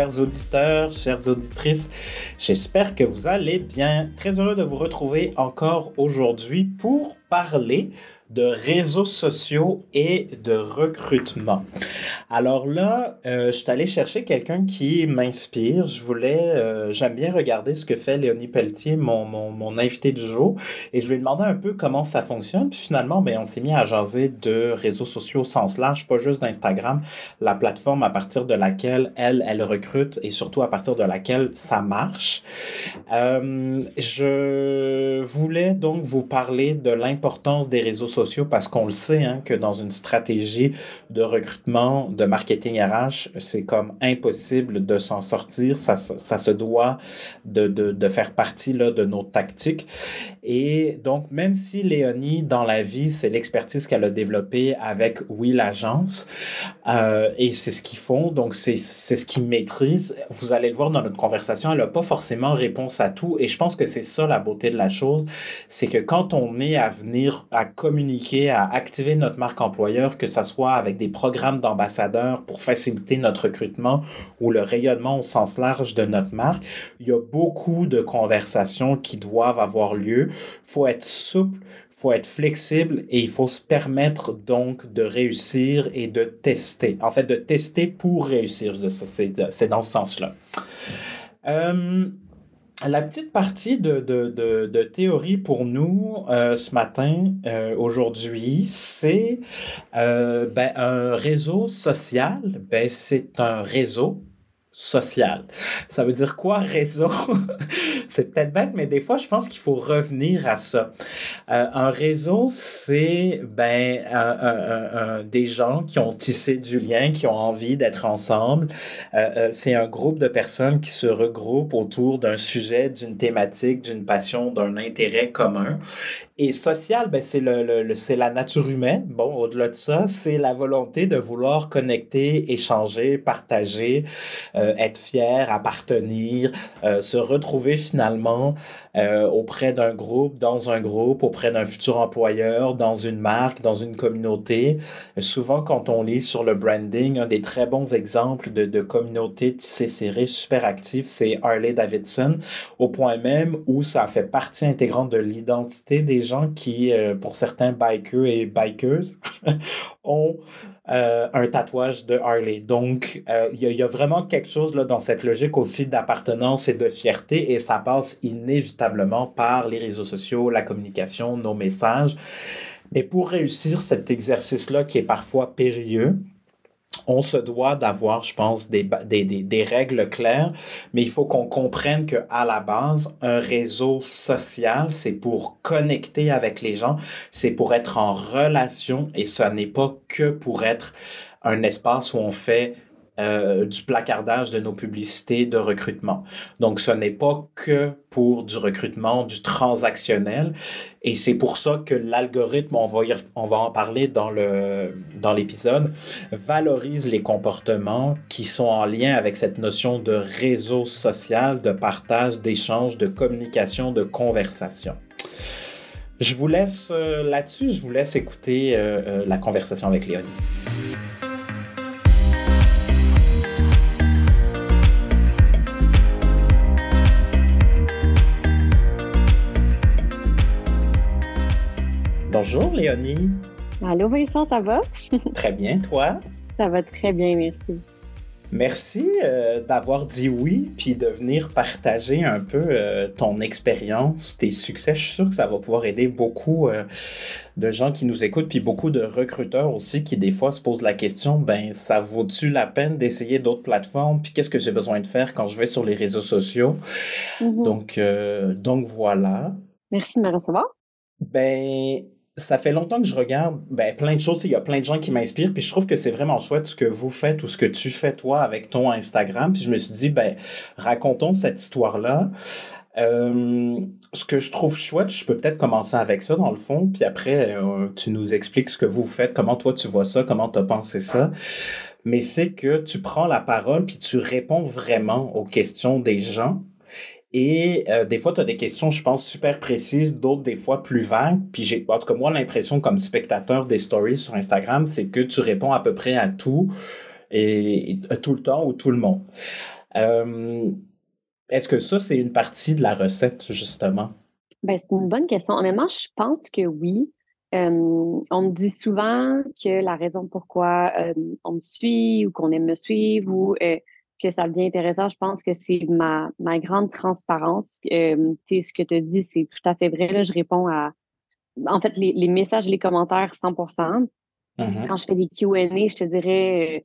Chers auditeurs, chères auditrices. J'espère que vous allez bien. Très heureux de vous retrouver encore aujourd'hui pour parler de réseaux sociaux et de recrutement. Alors là, euh, je suis allé chercher quelqu'un qui m'inspire. Je voulais, euh, j'aime bien regarder ce que fait Léonie Pelletier, mon, mon, mon, invité du jour, et je lui ai demandé un peu comment ça fonctionne. Puis finalement, ben, on s'est mis à jaser de réseaux sociaux au sens large, pas juste d'Instagram, la plateforme à partir de laquelle elle, elle recrute et surtout à partir de laquelle ça marche. Euh, je voulais donc vous parler de l'importance des réseaux sociaux parce qu'on le sait hein, que dans une stratégie de recrutement, de marketing RH, c'est comme impossible de s'en sortir. Ça, ça, se doit de, de, de, faire partie là, de nos tactiques. Et donc, même si Léonie, dans la vie, c'est l'expertise qu'elle a développée avec Oui l'agence, euh, et c'est ce qu'ils font, donc c'est ce qu'ils maîtrisent. Vous allez le voir dans notre conversation, elle n'a pas forcément réponse à tout. Et je pense que c'est ça la beauté de la chose, c'est que quand on est à venir à communiquer à activer notre marque employeur, que ce soit avec des programmes d'ambassadeurs pour faciliter notre recrutement ou le rayonnement au sens large de notre marque. Il y a beaucoup de conversations qui doivent avoir lieu. Il faut être souple, il faut être flexible et il faut se permettre donc de réussir et de tester. En fait, de tester pour réussir. C'est dans ce sens-là. Euh, la petite partie de, théorie pour nous euh, ce matin, euh, aujourd'hui, c'est euh, ben, un réseau social. Ben, c'est un réseau social. Ça veut dire quoi réseau? c'est peut-être bête, mais des fois, je pense qu'il faut revenir à ça. Euh, un réseau, c'est ben, des gens qui ont tissé du lien, qui ont envie d'être ensemble. Euh, euh, c'est un groupe de personnes qui se regroupent autour d'un sujet, d'une thématique, d'une passion, d'un intérêt commun. Et social, ben, c'est le, le, c'est la nature humaine. Bon, au-delà de ça, c'est la volonté de vouloir connecter, échanger, partager, être fier, appartenir, se retrouver finalement euh, auprès d'un groupe, dans un groupe, auprès d'un futur employeur, dans une marque, dans une communauté. Souvent, quand on lit sur le branding, un des très bons exemples de, de communauté tissée serrée super active, c'est Harley Davidson, au point même où ça fait partie intégrante de l'identité des gens qui, euh, pour certains bikers et bikers, ont euh, un tatouage de Harley. Donc, euh, il y, y, a vraiment quelque chose là, dans cette logique aussi d'appartenance et de fierté, et ça passe inévitablement par les réseaux sociaux, la communication, nos messages. Mais pour réussir cet exercice-là qui est parfois périlleux, on se doit d'avoir, je pense, des, règles claires, mais il faut qu'on comprenne que à la base, un réseau social, c'est pour connecter avec les gens, c'est pour être en relation et ce n'est pas que pour être un espace où on fait euh, du placardage de nos publicités de recrutement. Donc, ce n'est pas que pour du recrutement, du transactionnel. Et c'est pour ça que l'algorithme, on va, en parler dans, le, dans l'épisode, valorise les comportements qui sont en lien avec cette notion de réseau social, de partage, d'échange, de communication, de conversation. Je vous laisse euh, là-dessus, je vous laisse écouter euh, la conversation avec Léonie. Bonjour Léonie. Allô Vincent, ça va? très bien, toi? Ça va très bien, merci. Merci euh, d'avoir dit oui, puis de venir partager un peu euh, ton expérience, tes succès. Je suis sûr que ça va pouvoir aider beaucoup euh, de gens qui nous écoutent, puis beaucoup de recruteurs aussi qui des fois se posent la question, ben ça vaut-tu la peine d'essayer d'autres plateformes, puis qu'est-ce que j'ai besoin de faire quand je vais sur les réseaux sociaux? Mm-hmm. Donc, donc voilà. Merci de me recevoir. Ben, ça fait longtemps que je regarde ben, plein de choses. Il y a plein de gens qui m'inspirent. Puis je trouve que c'est vraiment chouette ce que vous faites ou ce que tu fais toi avec ton Instagram. Puis je me suis dit, ben, racontons cette histoire-là. Euh, ce que je trouve chouette, je peux peut-être commencer avec ça dans le fond, puis après euh, tu nous expliques ce que vous faites, comment toi tu vois ça, comment tu as pensé ça. Mais c'est que tu prends la parole puis tu réponds vraiment aux questions des gens et euh, des fois, tu as des questions, je pense, super précises, d'autres des fois plus vagues. Puis j'ai, en tout cas, moi, l'impression comme spectateur des stories sur Instagram, c'est que tu réponds à peu près à tout. et, tout le temps ou tout le monde. Est-ce que ça, c'est une partie de la recette, justement? Ben, c'est une bonne question. Honnêtement, je pense que oui. on me dit souvent que la raison pourquoi on me suit ou qu'on aime me suivre ou que ça devient intéressant, je pense que c'est ma, ma grande transparence. Euh, ce que tu dis, c'est tout à fait vrai. Là, je réponds à, en fait, les, les messages, les commentaires 100 mm-hmm. Quand je fais des Q&A, je te dirais, euh,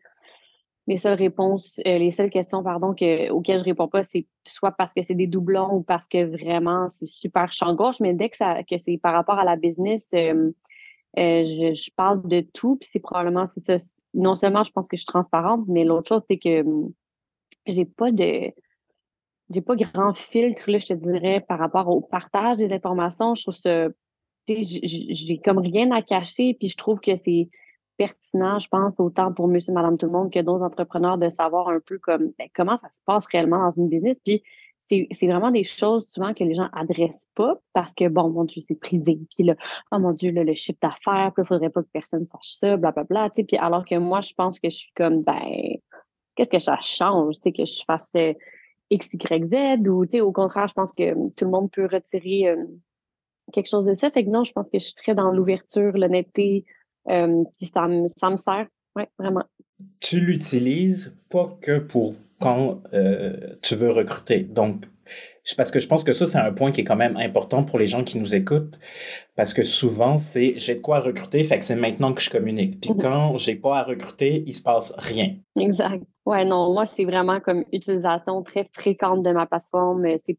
les seules réponses, euh, les seules questions, pardon, que, auxquelles je réponds pas, c'est soit parce que c'est des doublons ou parce que vraiment c'est super champ gauche, mais dès que, ça, que c'est par rapport à la business, euh, je, je, parle de tout, puis c'est probablement, c'est ça. Non seulement je pense que je suis transparente, mais l'autre chose, c'est que j'ai pas de j'ai pas grand filtre, là, je te dirais, par rapport au partage des informations. Je trouve ça, j'ai comme rien à cacher, puis je trouve que c'est pertinent, je pense, autant pour monsieur, madame, tout le monde que d'autres entrepreneurs de savoir un peu comme ben, comment ça se passe réellement dans une business. Puis c'est vraiment des choses souvent que les gens adressent pas parce que, bon, mon Dieu, c'est privé. Puis là, oh mon Dieu, le chiffre d'affaires, il faudrait pas que personne sache ça, blablabla. Puis alors que moi, je pense que je suis comme, ben, qu'est-ce que ça change, tu sais, que je fasse euh, X, Y, Z ou, tu sais, au contraire, je pense que tout le monde peut retirer euh, quelque chose de ça. Fait que non, je pense que je suis très dans l'ouverture, l'honnêteté, euh, puis ça me, ça me sert, ouais, vraiment. Tu l'utilises pas que pour quand tu veux recruter. Donc, parce que je pense que ça, c'est un point qui est quand même important pour les gens qui nous écoutent. Parce que souvent, c'est j'ai de quoi recruter, fait que c'est maintenant que je communique. Puis mhm. quand j'ai pas à recruter, il se passe rien. Exact. Ouais, non, moi, c'est vraiment comme utilisation très fréquente de ma plateforme. C'est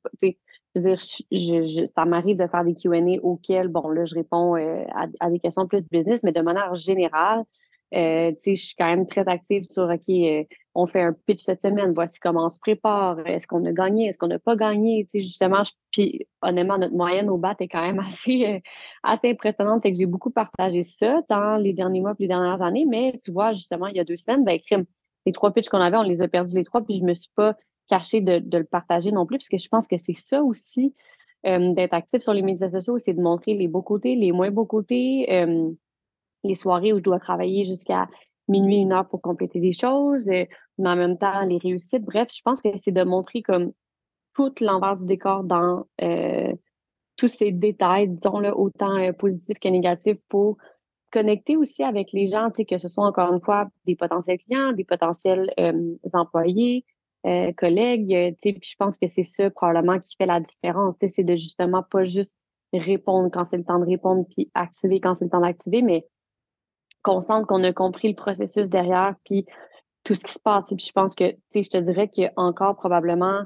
je veux dire, je, ça m'arrive de faire des Q&A auxquels, bon, là, je réponds euh, à, à, des questions plus business, mais de manière générale, euh, je suis quand même très active sur OK, euh, on fait un pitch cette semaine, voici comment on se prépare, est-ce qu'on a gagné, est-ce qu'on n'a pas gagné, justement, puis honnêtement, notre moyenne au BAT est quand même assez, euh, assez impressionnante, fait que j'ai beaucoup partagé ça dans les derniers mois, puis les dernières années, mais tu vois, justement, il y a deux semaines, ben, les trois pitchs qu'on avait, on les a perdus les trois, puis je me suis pas cachée de, de le partager non plus, parce que je pense que c'est ça aussi, d'être actif sur les médias sociaux, c'est de montrer les beaux côtés, les moins beaux côtés, les soirées où je dois travailler jusqu'à minuit, une heure pour compléter des choses, euh, mais en même temps, les réussites. Bref, je pense que c'est de montrer comme tout l'envers du décor dans euh, tous ces détails, disons-le, autant euh, positifs que négatifs, pour connecter aussi avec les gens, que ce soit encore une fois des potentiels clients, des potentiels employés, collègues. Puis je pense que c'est ça probablement qui fait la différence. C'est de justement pas juste répondre quand c'est le temps de répondre, puis activer quand c'est le temps d'activer, mais qu'on sente qu'on a compris le processus derrière, puis tout ce qui se passe. Puis je pense que, tu sais, je te dirais qu'il y a encore probablement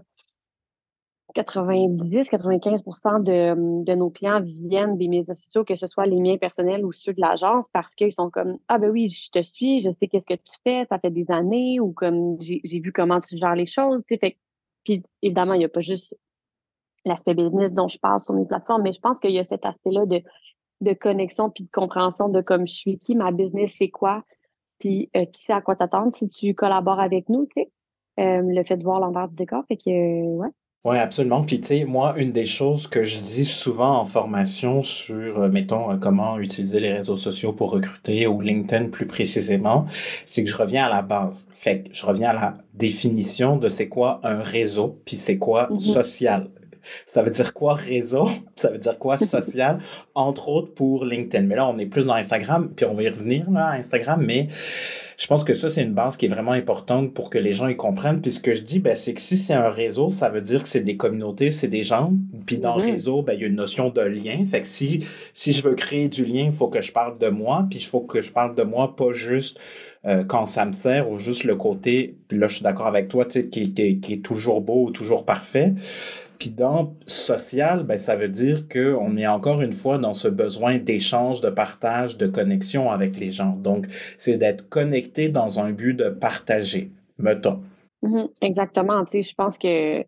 90-95 de, de nos clients viennent des médias sociaux, que ce soit les miens personnels ou ceux de l'agence, parce qu'ils sont comme Ah ben oui, je te suis, je sais qu'est-ce que tu fais, ça fait des années, ou comme j'ai vu comment tu gères les choses. Fait, puis évidemment, il n'y a pas juste l'aspect business dont je parle sur mes plateformes, mais je pense qu'il y a cet aspect-là de de connexion puis de compréhension de comme je suis qui, ma business c'est quoi, puis euh, qui sait à quoi t'attendre si tu collabores avec nous, tu sais. Euh, le fait de voir l'envers du décor, fait que, euh, ouais. Oui, absolument. Puis, tu sais, moi, une des choses que je dis souvent en formation sur, mettons, comment utiliser les réseaux sociaux pour recruter ou LinkedIn plus précisément, c'est que je reviens à la base. Fait que je reviens à la définition de c'est quoi un réseau, puis c'est quoi mm-hmm. social. Ça veut dire quoi réseau? Ça veut dire quoi social? Entre autres pour LinkedIn. Mais là, on est plus dans Instagram, puis on va y revenir là, à Instagram, mais je pense que ça, c'est une base qui est vraiment importante pour que les gens y comprennent. Puis ce que je dis, ben, c'est que si c'est un réseau, ça veut dire que c'est des communautés, c'est des gens. Puis dans le mm-hmm. réseau, ben, il y a une notion de lien. Fait que si, si je veux créer du lien, il faut que je parle de moi. Puis il faut que je parle de moi, pas juste euh, quand ça me sert ou juste le côté, puis là, je suis d'accord avec toi, tu sais, qui, qui, qui est toujours beau ou toujours parfait. Puis dans social, ben, ça veut dire qu'on est encore une fois dans ce besoin d'échange, de partage, de connexion avec les gens. Donc, c'est d'être connecté dans un but de partager, mettons. Mm-hmm. exactement. Je pense que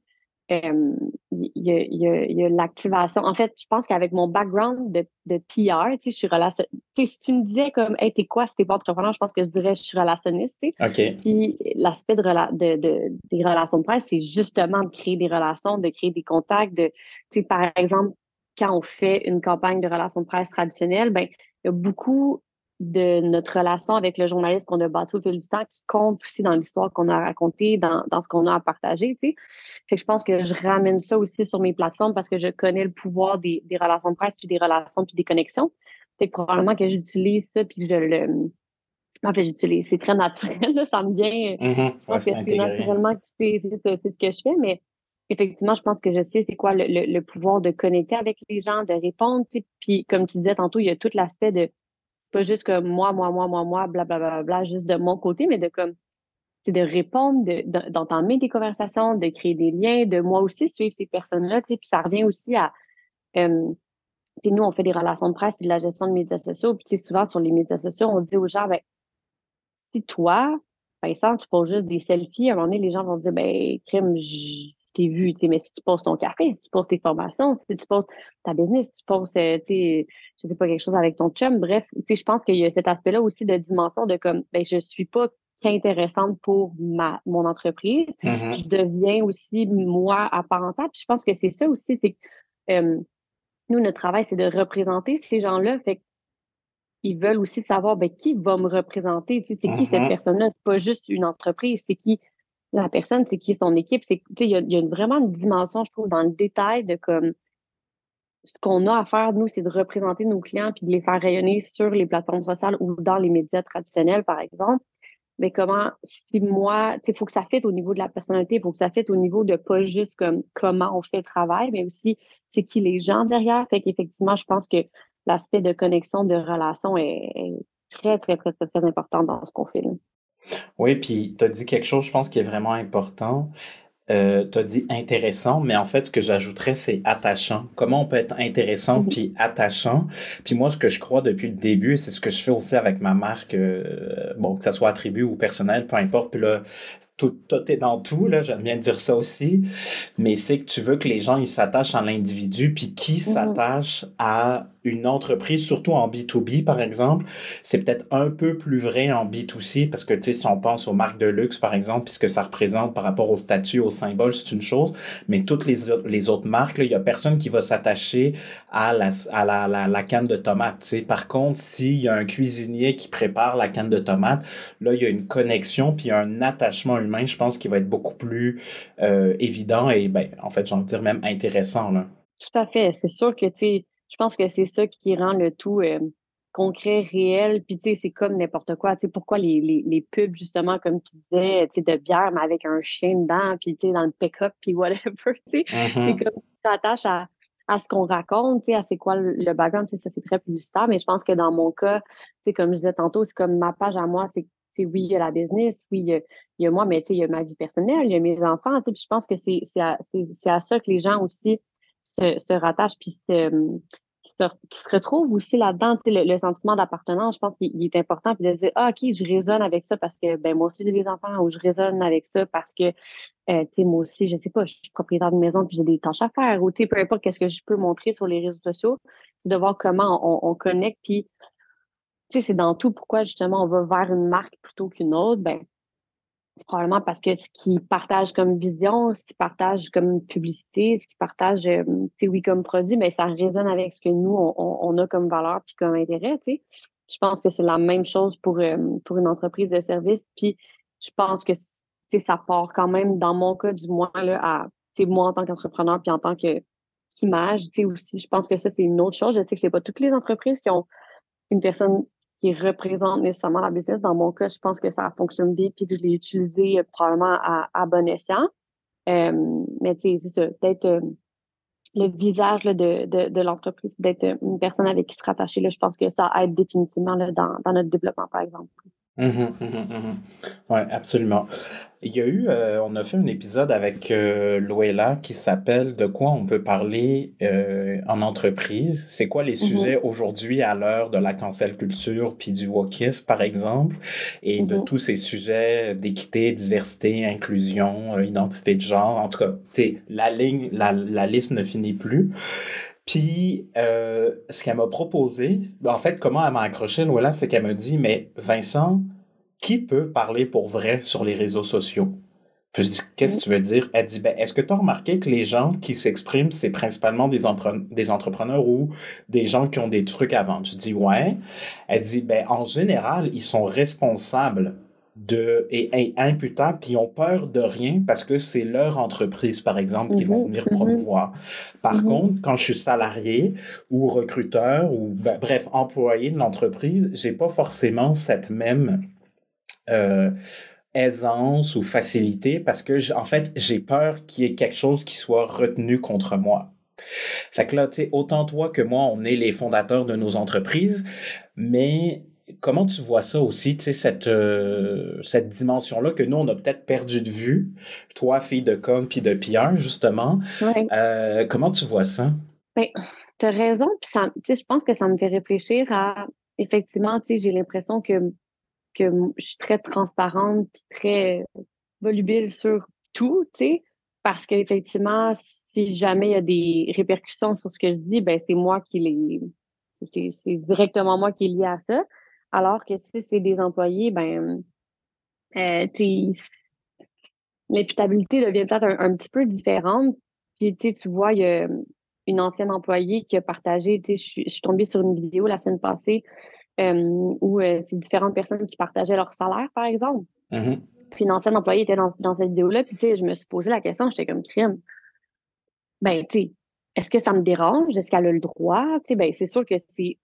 il y a, l'activation. En fait, je pense qu'avec mon background de, de PR, tu sais, je suis relation... Tu sais, si tu me disais comme, hey, t'es quoi si t'es pas entrepreneur, je pense que je dirais je suis relationniste, tu sais. Puis l'aspect de, de, des relations de presse, c'est justement de créer des relations, de créer des contacts, de, tu sais, par exemple, quand on fait une campagne de relations de presse traditionnelle, ben, il y a beaucoup de notre relation avec le journaliste qu'on a bâti au fil du temps qui compte aussi dans l'histoire qu'on a racontée, dans, dans ce qu'on a à partager, tu sais. Fait que je pense que je ramène ça aussi sur mes plateformes parce que je connais le pouvoir des, des relations de presse, puis des relations, puis des connexions. Fait que probablement que j'utilise ça, puis je le... En fait, j'utilise, c'est très naturel, ça me vient... Mm-hmm. Ouais, c'est naturellement c'est ce que je fais, mais effectivement, je pense que je sais c'est quoi le, le, le, pouvoir de connecter avec les gens, de répondre, tu sais. Puis comme tu disais tantôt, il y a tout l'aspect de pas juste comme moi, moi, moi, moi, moi, blablabla, bla, bla, bla, juste de mon côté, mais de comme, c'est de répondre, d'entamer de, des conversations, de créer des liens, de moi aussi suivre ces personnes-là, tu sais, puis ça revient aussi à, nous, on fait des relations de presse puis de la gestion de médias sociaux, puis tu sais, souvent sur les médias sociaux, on dit aux gens, ben, si toi, Vincent, tu poses juste des selfies, à un moment donné, les gens vont dire, ben, crime, t'es vu, tu sais, mais si tu poses ton café, si tu poses tes formations, si tu poses ta business, si tu poses, euh, tu sais, je sais pas, quelque chose avec ton chum, bref, tu sais, je pense qu'il y a cet aspect-là aussi de dimension de comme, ben, je suis pas qu'intéressante pour ma, mon entreprise, mm-hmm. je deviens aussi moi à part entière, puis je pense que c'est ça aussi, c'est euh, nous, notre travail, c'est de représenter ces gens-là, fait ils veulent aussi savoir ben, qui va me représenter. Tu sais, c'est qui cette mm-hmm. personne-là? C'est pas juste une entreprise, c'est qui la personne, c'est qui est son équipe. C'est, il y a, y a vraiment une dimension, je trouve, dans le détail de comme ce qu'on a à faire, nous, c'est de représenter nos clients puis de les faire rayonner sur les plateformes sociales ou dans les médias traditionnels, par exemple. Mais comment, si moi, il faut que ça fitte au niveau de la personnalité, il faut que ça fitte au niveau de pas juste comme comment on fait le travail, mais aussi c'est qui les gens derrière. Fait qu'effectivement, je pense que l'aspect de connexion, de relation est, est très, très, très, très, très important dans ce qu'on fait. Oui, puis tu as dit quelque chose, je pense, qui est vraiment important. Euh, tu as dit intéressant, mais en fait, ce que j'ajouterais, c'est attachant. Comment on peut être intéressant puis attachant? Puis moi, ce que je crois depuis le début, et c'est ce que je fais aussi avec ma marque, euh, bon, que ça soit attribut ou personnel, peu importe, puis là, tout, tout est dans tout, là, j'aime bien dire ça aussi, mais c'est que tu veux que les gens, ils s'attachent à l'individu, puis qui s'attache à une entreprise, surtout en B2B, par exemple, c'est peut-être un peu plus vrai en B2C, parce que, tu sais, si on pense aux marques de luxe, par exemple, puisque ça représente par rapport au statut, au symbole, c'est une chose, mais toutes les, les autres marques, il y a personne qui va s'attacher à la, à la, la, canne de tomate, tu sais. Par contre, s'il y a un cuisinier qui prépare la canne de tomate, là, il y a une connexion, puis un attachement humain, je pense, qui va être beaucoup plus euh, évident et, ben, en fait, j'ai envie de dire même intéressant, là. Tout à fait. C'est sûr que, tu je pense que c'est ça qui rend le tout euh, concret, réel. Puis, tu sais, c'est comme n'importe quoi. Tu sais, pourquoi les, les, les, pubs, justement, comme tu disais, tu sais, de bière, mais avec un chien dedans, puis, tu sais, dans le pick-up, puis whatever, tu sais. Mm-hmm. C'est comme tu t'attaches à, à ce qu'on raconte, tu sais, à c'est quoi le, background, tu sais, ça, c'est très publicitaire. Mais je pense que dans mon cas, tu sais, comme je disais tantôt, c'est comme ma page à moi, c'est sais, oui, il y a la business, oui, il y a, il y a moi, mais il y a ma vie personnelle, il y a mes enfants. Puis je pense que c'est à, à ça que les gens aussi se, se rattachent puis se, qui se, qui se retrouvent aussi là-dedans, le, le sentiment d'appartenance, je pense qu'il est important, puis de dire, ah, OK, je résonne avec ça parce que, ben, moi aussi, j'ai des enfants, ou je résonne avec ça parce que, euh, tu sais, moi aussi, je sais pas, je suis propriétaire de maison, puis j'ai des tâches à faire, ou, tu sais, peu importe qu'est-ce que je peux montrer sur les réseaux sociaux, c'est de voir comment on, on connecte, puis, tu sais, c'est dans tout pourquoi, justement, on va vers une marque plutôt qu'une autre, ben, c'est probablement parce que ce qu'ils partagent comme vision, ce qu'ils partagent comme publicité, ce qu'ils partagent, euh, tu sais, oui, comme produit, mais ça résonne avec ce que nous, on, on a comme valeur puis comme intérêt, tu sais. Je pense que c'est la même chose pour, euh, pour une entreprise de service. Puis je pense que, tu sais, ça part quand même, dans mon cas, du moins, là, à, tu moi, en tant qu'entrepreneur puis en tant que qu'image, tu sais, aussi, je pense que ça, c'est une autre chose. Je sais que c'est pas toutes les entreprises qui ont une personne qui représente nécessairement la business. Dans mon cas, je pense que ça a fonctionné bien puis que je l'ai utilisé euh, probablement à, à bon escient. Euh, mais tu sais, c'est ça, d'être euh, le visage là, de, de, de l'entreprise, d'être une personne avec qui se rattacher, là, je pense que ça aide définitivement là, dans, dans notre développement, par exemple. Mmh, mmh, mmh, oui, absolument. Il y a eu, euh, on a fait un épisode avec euh, Loela qui s'appelle De quoi on peut parler euh, en entreprise. C'est quoi les sujets aujourd'hui à l'heure de la cancel culture puis du wokisme, par exemple, et de tous ces sujets d'équité, diversité, inclusion, identité de genre? En tout cas, tu sais, la ligne, la, la liste ne finit plus. Puis, euh, ce qu'elle m'a proposé, en fait, comment elle m'a accroché, Lola, c'est qu'elle m'a dit, mais Vincent, qui peut parler pour vrai sur les réseaux sociaux? Puis je dis, qu'est-ce que tu veux dire? Elle dit, ben, est-ce que tu as remarqué que les gens qui s'expriment, c'est principalement des, entrepreneurs ou des gens qui ont des trucs à vendre? Je dis, ouais. Elle dit, ben, en général, ils sont responsables de, et, imputables, puis ils ont peur de rien parce que c'est leur entreprise, par exemple, qui vont mhm, venir mhm. promouvoir. Par mhm. contre, quand je suis salarié ou recruteur ou, ben, bref, employé de l'entreprise, j'ai pas forcément cette même, euh, aisance ou facilité parce que, en fait, j'ai peur qu'il y ait quelque chose qui soit retenu contre moi. Fait que là, tu sais, autant toi que moi, on est les fondateurs de nos entreprises, mais comment tu vois ça aussi, tu sais, cette, euh, cette dimension-là que nous, on a peut-être perdu de vue, toi, fille de com puis de Pierre, justement. Euh, comment tu vois ça? Ben, tu as raison, puis je pense que ça me fait réfléchir à, effectivement, tu sais, j'ai l'impression que que je suis très transparente puis très volubile sur tout, tu sais, parce qu'effectivement, si jamais il y a des répercussions sur ce que je dis, ben c'est moi qui les, c'est directement moi qui est lié à ça. Alors que si c'est des employés, ben, euh, l'imputabilité devient peut-être un, petit peu différente. Puis tu vois, il y a une ancienne employée qui a partagé, tu sais, je suis tombée sur une vidéo la semaine passée euh, où euh, c'est différentes personnes qui partageaient leur salaire, par exemple. Mm-hmm. Puis une ancienne employée était dans, dans cette vidéo-là, puis tu sais, je me suis posé la question, j'étais comme crime. Ben, tu sais, est-ce que ça me dérange? Est-ce qu'elle a le droit? Tu sais, ben, c'est sûr que c'est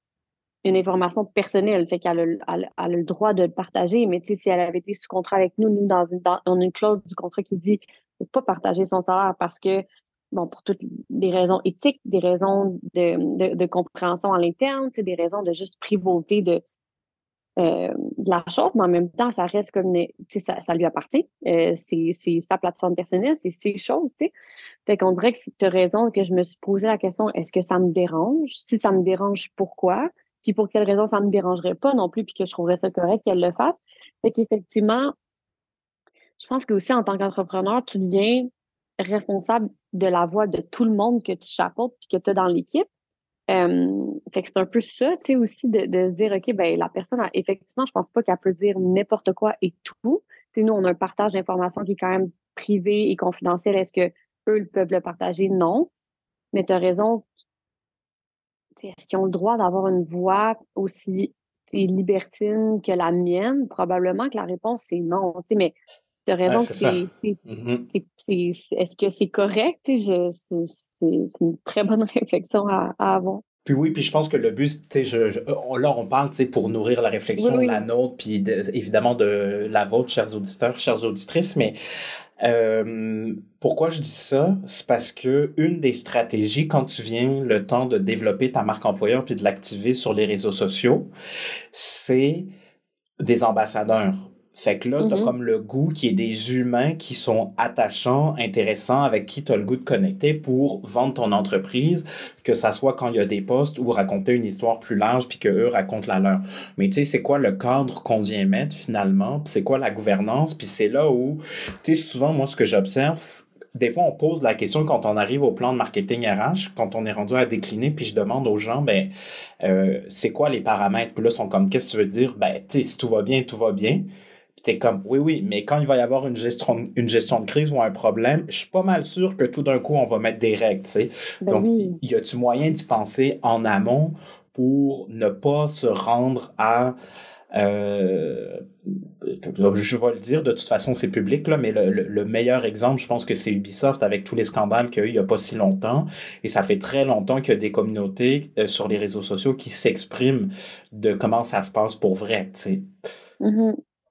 une information personnelle, fait qu'elle a, a, le droit de le partager, mais si elle avait été sous contrat avec nous, nous, dans une, dans, une clause du contrat qui dit ne pas partager son salaire parce que bon, pour toutes des raisons éthiques, des raisons de, de, compréhension à l'interne, des raisons de juste privauté de, euh, de la chose, mais en même temps, ça reste comme ça, ça lui appartient. Euh, c'est sa plateforme personnelle, c'est ses choses, tu sais. Fait qu'on dirait que tu as raison que je me suis posé la question, est-ce que ça me dérange? Si ça me dérange, pourquoi? Puis pour quelle raison ça me dérangerait pas non plus, puis que je trouverais ça correct qu'elle le fasse. Fait qu'effectivement, je pense que aussi en tant qu'entrepreneur, tu deviens responsable de la voix de tout le monde que tu chapeautes puis que tu as dans l'équipe. Fait que c'est un peu ça, tu sais, aussi de, de se dire, OK, ben la personne, effectivement, je pense pas qu'elle peut dire n'importe quoi et tout. Tu sais, nous, on a un partage d'informations qui est quand même privé et confidentiel. Est-ce que eux peuvent le partager? Non. Mais tu as raison. Est-ce qu'ils ont le droit d'avoir une voix aussi libertine que la mienne? Probablement que la réponse, c'est non. Mais tu as raison mm-hmm. c'est. Est-ce que c'est correct? C'est une très bonne réflexion à, avoir. Puis oui, puis je pense que le but, je, euh, là, on parle pour nourrir la réflexion, de la nôtre, puis évidemment de la vôtre, chers auditeurs, chères auditrices, mais euh, pourquoi je dis ça? C'est parce que une des stratégies, quand tu viens le temps de développer ta marque employeur puis de l'activer sur les réseaux sociaux, c'est des ambassadeurs. Fait que là, tu as mm-hmm. comme le goût qui est des humains qui sont attachants, intéressants, avec qui tu as le goût de connecter pour vendre ton entreprise, que ça soit quand il y a des postes ou raconter une histoire plus large puis qu'eux racontent la leur. Mais tu sais, c'est quoi le cadre qu'on vient mettre finalement, puis c'est quoi la gouvernance, puis c'est là où, tu sais, souvent, moi, ce que j'observe, des fois, on pose la question quand on arrive au plan de marketing RH, quand on est rendu à décliner, puis je demande aux gens, ben, euh, c'est quoi les paramètres? Puis là, ils sont comme, qu'est-ce que tu veux dire? Ben, tu sais, si tout va bien, tout va bien t'es comme, oui, oui, mais quand il va y avoir une gestion, une gestion de crise ou un problème, je suis pas mal sûr que tout d'un coup, on va mettre des règles, tu sais. Ben Donc, y a-tu moyen d'y penser en amont pour ne pas se rendre à... Euh, je vais le dire, de toute façon, c'est public, là, mais le, meilleur exemple, je pense que c'est Ubisoft avec tous les scandales qu'il y a eu il n'y a pas si longtemps. Et ça fait très longtemps qu'il y a des communautés euh, sur les réseaux sociaux qui s'expriment de comment ça se passe pour vrai. Tu sais.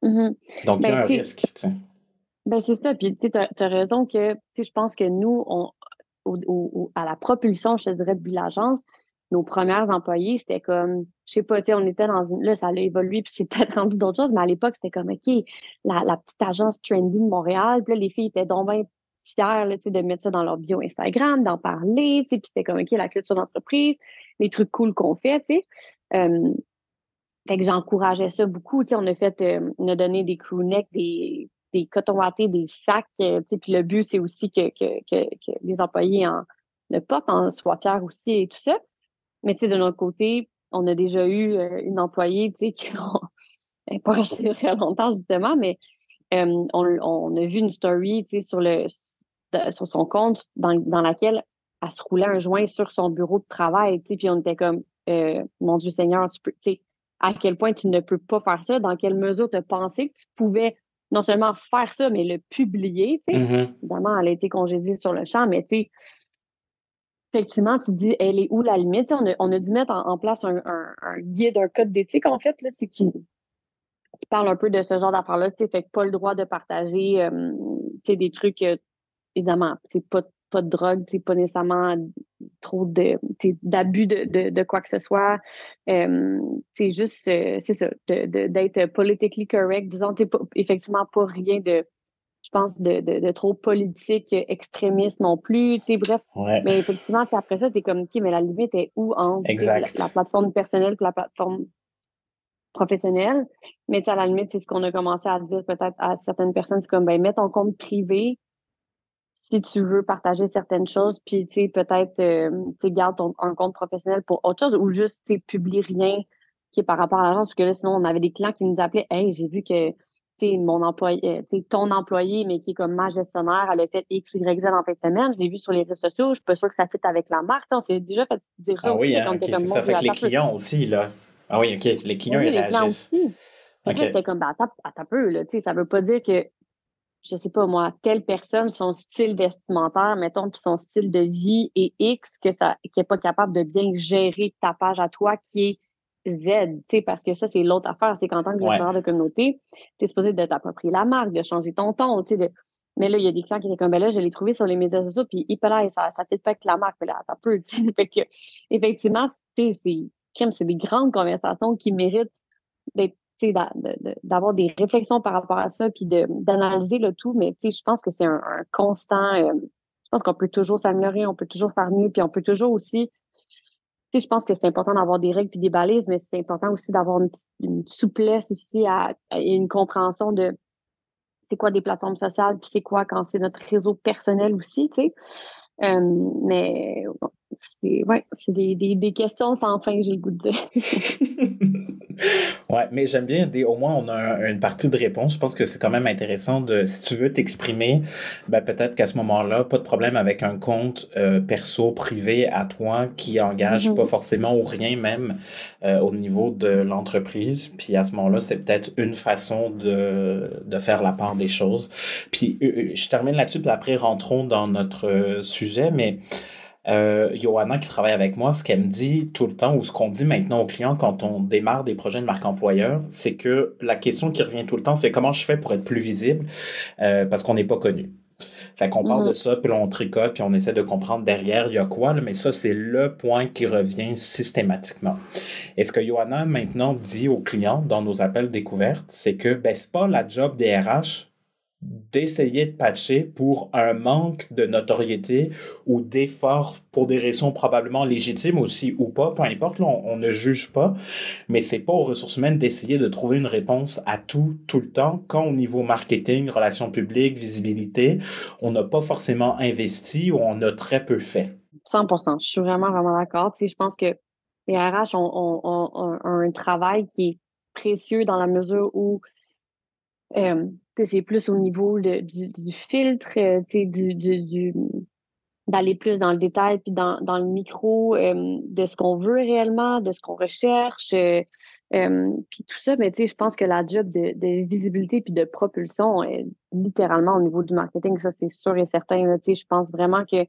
Mm-hmm. Donc, il y a ben, un risque. Ben, c'est ça. Puis, tu as raison que je pense que nous, on, à la propulsion, je te dirais, de l'agence, nos premières employés, c'était comme, je sais pas, on était dans une. Là, ça a évolué, puis c'est peut-être rendu d'autres choses, mais à l'époque, c'était comme, OK, la, petite agence trendy de Montréal, puis là, les filles étaient donc bien fières là, de mettre ça dans leur bio Instagram, d'en parler, puis c'était comme, OK, la culture d'entreprise, les trucs cool qu'on fait, tu sais. Euh, fait que j'encourageais ça beaucoup. Tu sais, on a fait, euh, on a donné des crewnecks, des, des cotons des sacs. Euh, tu sais, puis le but, c'est aussi que, que, que, les employés en le portent, en soient fiers aussi et tout ça. Mais tu sais, de notre côté, on a déjà eu euh, une employée, tu sais, qui n'a pas resté très longtemps, justement, mais on, on, a vu une story sur, le, sur son compte dans, dans laquelle elle se roulait un joint sur son bureau de travail, puis on était comme, mon Dieu Seigneur, tu peux, à quel point tu ne peux pas faire ça, dans quelle mesure tu as pensé que tu pouvais non seulement faire ça, mais le publier. Mm-hmm. Évidemment, elle a été congédiée sur le champ, mais tu sais, effectivement, tu dis, elle est où la limite? On a, on a, dû mettre en, place un, guide, un code d'éthique, en fait, là, qui, qui parle un peu de ce genre d'affaires-là, tu sais, fait que pas le droit de partager, euh, des trucs, euh, évidemment, c'est pas pas de drogue, pas nécessairement trop de d'abus de, de, quoi que ce soit. c'est juste, euh, c'est ça, d'être politically correct, disons, pas, effectivement pas rien de, je pense, de, de, trop politique, extrémiste non plus, bref. Mais effectivement, après ça, tu es comme, OK, mais la limite est où entre la, plateforme personnelle et la plateforme professionnelle? Mais à la limite, c'est ce qu'on a commencé à dire peut-être à certaines personnes, c'est comme, ben, mets ton compte privé, si tu veux partager certaines choses, puis tu sais, peut-être euh, tu garde ton, un compte professionnel pour autre chose ou juste tu publie rien qui est par rapport à l'agence, parce que là, sinon, on avait des clients qui nous appelaient Hey, j'ai vu que tu mon employé, euh, tu ton employé, mais qui est comme ma gestionnaire, elle a fait X, Y, Z en fin de semaine, je l'ai vu sur les réseaux sociaux, je suis pas sûre que ça fit avec la marque. on s'est déjà fait dire ça. Ah oui, hein, ça fait que les clients aussi, là. Ah oui, OK, les clients, ils réagissent. Clients aussi. Okay. c'était comme, ben, attends, peu, là, tu sais, ça veut pas dire que je sais pas moi, telle personne, son style vestimentaire, mettons, puis son style de vie est X, que ça, qui est pas capable de bien gérer ta page à toi qui est Z, tu sais, parce que ça, c'est l'autre affaire, c'est qu'en tant que gestionnaire de communauté, tu es supposé de t'approprier la marque, de changer ton ton, tu sais, mais là, il y a des clients qui étaient comme, ben là, je l'ai trouvé sur les médias sociaux, puis là, ça, ça fait pas que la marque, là, ça peut, tu sais, fait que, effectivement, c'est, c'est des grandes conversations qui méritent d'être d'avoir des réflexions par rapport à ça, puis d'analyser le tout. Mais je pense que c'est un, constant. Euh, je pense qu'on peut toujours s'améliorer, on peut toujours faire mieux, puis on peut toujours aussi. Je pense que c'est important d'avoir des règles puis des balises, mais c'est important aussi d'avoir une, souplesse aussi et une compréhension de c'est quoi des plateformes sociales, puis c'est quoi quand c'est notre réseau personnel aussi, tu sais. Euh, mais c'est ouais, des, des, des, questions sans fin, j'ai le goût de dire. ouais, mais j'aime bien, des, au moins on a une partie de réponse. Je pense que c'est quand même intéressant de, si tu veux t'exprimer, ben peut-être qu'à ce moment-là, pas de problème avec un compte euh, perso privé à toi qui engage pas forcément ou rien même euh, au niveau de l'entreprise. Puis à ce moment-là, c'est peut-être une façon de, de faire la part des choses. Puis euh, je termine là-dessus, puis après rentrons dans notre sujet, mais euh, Johanna qui travaille avec moi, ce qu'elle me dit tout le temps, ou ce qu'on dit maintenant aux clients quand on démarre des projets de marque employeur, c'est que la question qui revient tout le temps, c'est comment je fais pour être plus visible euh, parce qu'on n'est pas connu. Fait qu'on parle de mm-hmm. ça, puis on tricote, puis on essaie de comprendre derrière, il y a quoi, mais ça, c'est le point qui revient systématiquement. Et ce que Johanna maintenant dit aux clients dans nos appels découvertes, c'est que ben, c'est pas la job des RH d'essayer de patcher pour un manque de notoriété ou d'effort pour des raisons probablement légitimes aussi ou pas, peu importe, on, ne juge pas, mais c'est pas aux ressources humaines d'essayer de trouver une réponse à tout, tout le temps, quand au niveau marketing, relations publiques, visibilité, on n'a pas forcément investi ou on a très peu fait. 100%, je suis vraiment, vraiment d'accord. Je pense que les RH ont, un travail qui est précieux dans la mesure où euh, c'est plus au niveau du, du, filtre, euh, du, du, d'aller plus dans le détail, puis dans, dans le micro euh, de ce qu'on veut réellement, de ce qu'on recherche, euh, puis tout ça. Mais je pense que la job de, de visibilité puis de propulsion est littéralement au niveau du marketing, ça c'est sûr et certain. je pense vraiment que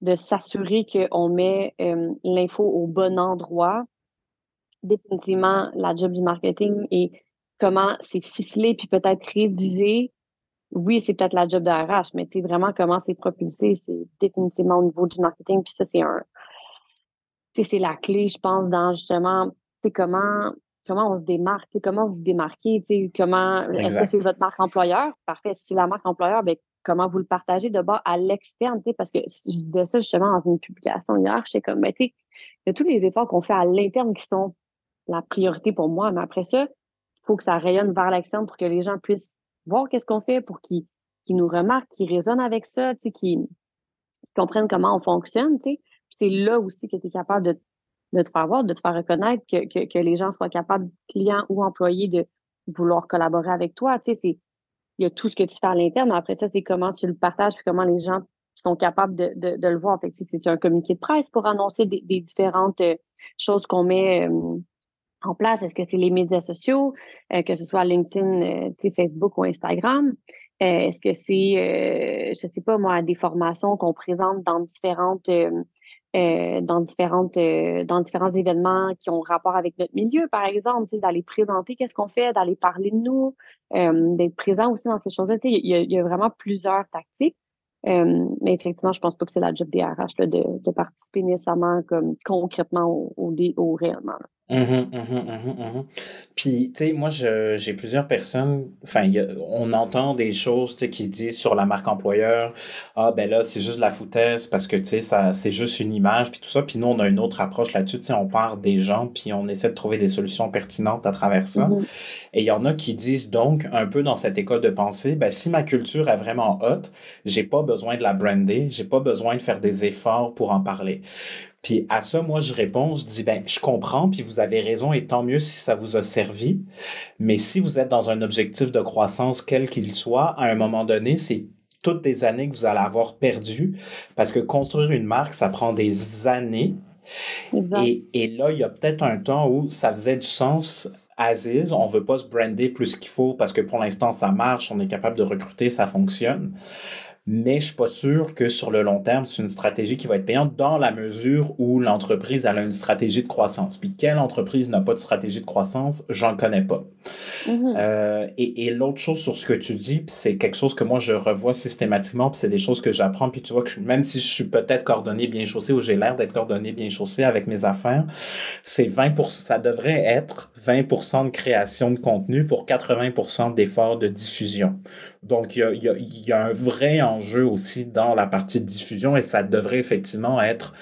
de s'assurer qu'on met l'info au bon endroit, définitivement la job du marketing est comment c'est ficelé puis peut-être réduit. Oui, c'est peut-être la job de RH, mais tu sais, vraiment comment c'est propulsé, c'est définitivement au niveau du marketing. Puis ça, c'est un. c'est la clé, je pense, dans justement, tu comment comment on se démarque, comment vous démarquez, comment est-ce que c'est votre marque employeur? Parfait. Si c'est la marque employeur, ben, comment vous le partagez de bas à l'externe, parce que je disais ça justement dans une publication hier, je sais comme, ben, il y a tous les efforts qu'on fait à l'interne qui sont la priorité pour moi, mais après ça, faut que ça rayonne vers l'externe pour que les gens puissent voir qu'est-ce qu'on fait, pour qu'ils nous remarquent, qu'ils résonnent avec ça, qu'ils comprennent comment on fonctionne. C'est là aussi que tu es capable de, de, te faire voir, de te faire reconnaître, que, que, les gens soient capables, clients ou employés, de vouloir collaborer avec toi. Il y a tout ce que tu fais à l'interne, mais après ça, c'est comment tu le partages, puis comment les gens sont capables de, de, de le voir. Fait c'est un communiqué de presse pour annoncer des, des différentes euh, choses qu'on met euh, en place? Est-ce que c'est les médias sociaux, euh, que ce soit LinkedIn, Facebook ou Instagram? Est-ce que c'est, je sais pas moi, des formations qu'on présente dans différentes dans différentes dans différents événements qui ont rapport avec notre milieu, par exemple, d'aller présenter qu'est-ce qu'on fait, d'aller parler de nous, d'être présent aussi dans ces choses-là. Il y, y, a vraiment plusieurs tactiques. Euh, mais effectivement, je pense pas que c'est la job des RH là, de, de, participer nécessairement comme concrètement au, au, au réellement. Mmh Puis, tu sais, moi, j'ai plusieurs personnes, enfin, on entend des choses, tu sais, qui disent sur la marque employeur, ah, ben là, c'est juste de la foutaise parce que, tu sais, ça, c'est juste une image, puis tout ça. Puis nous, on a une autre approche là-dessus, tu sais, on part des gens, puis on essaie de trouver des solutions pertinentes à travers ça. Et il y en a qui disent donc, un peu dans cette école de pensée, ben, si ma culture est vraiment haute, j'ai pas besoin de la brander, j'ai pas besoin de faire des efforts pour en parler. Puis à ça, moi, je réponds, je dis, ben, je comprends, puis vous avez raison, et tant mieux si ça vous a servi. Mais si vous êtes dans un objectif de croissance, quel qu'il soit, à un moment donné, c'est toutes des années que vous allez avoir perdu, parce que construire une marque, ça prend des années. Et, et, là, il y a peut-être un temps où ça faisait du sens. Aziz, on veut pas se brander plus qu'il faut parce que pour l'instant ça marche, on est capable de recruter, ça fonctionne mais je suis pas sûr que sur le long terme, c'est une stratégie qui va être payante dans la mesure où l'entreprise a une stratégie de croissance. Puis quelle entreprise n'a pas de stratégie de croissance, j'en connais pas. Mm-hmm. euh, et, et l'autre chose sur ce que tu dis, c'est quelque chose que moi je revois systématiquement, puis c'est des choses que j'apprends, puis tu vois que même si je suis peut-être coordonné bien chaussé ou j'ai l'air d'être coordonné bien chaussé avec mes affaires, c'est 20 ça devrait être 20% de création de contenu pour 80% d'efforts de diffusion. Donc, il y a, y, a, y a, un vrai enjeu aussi dans la partie de diffusion et ça devrait effectivement être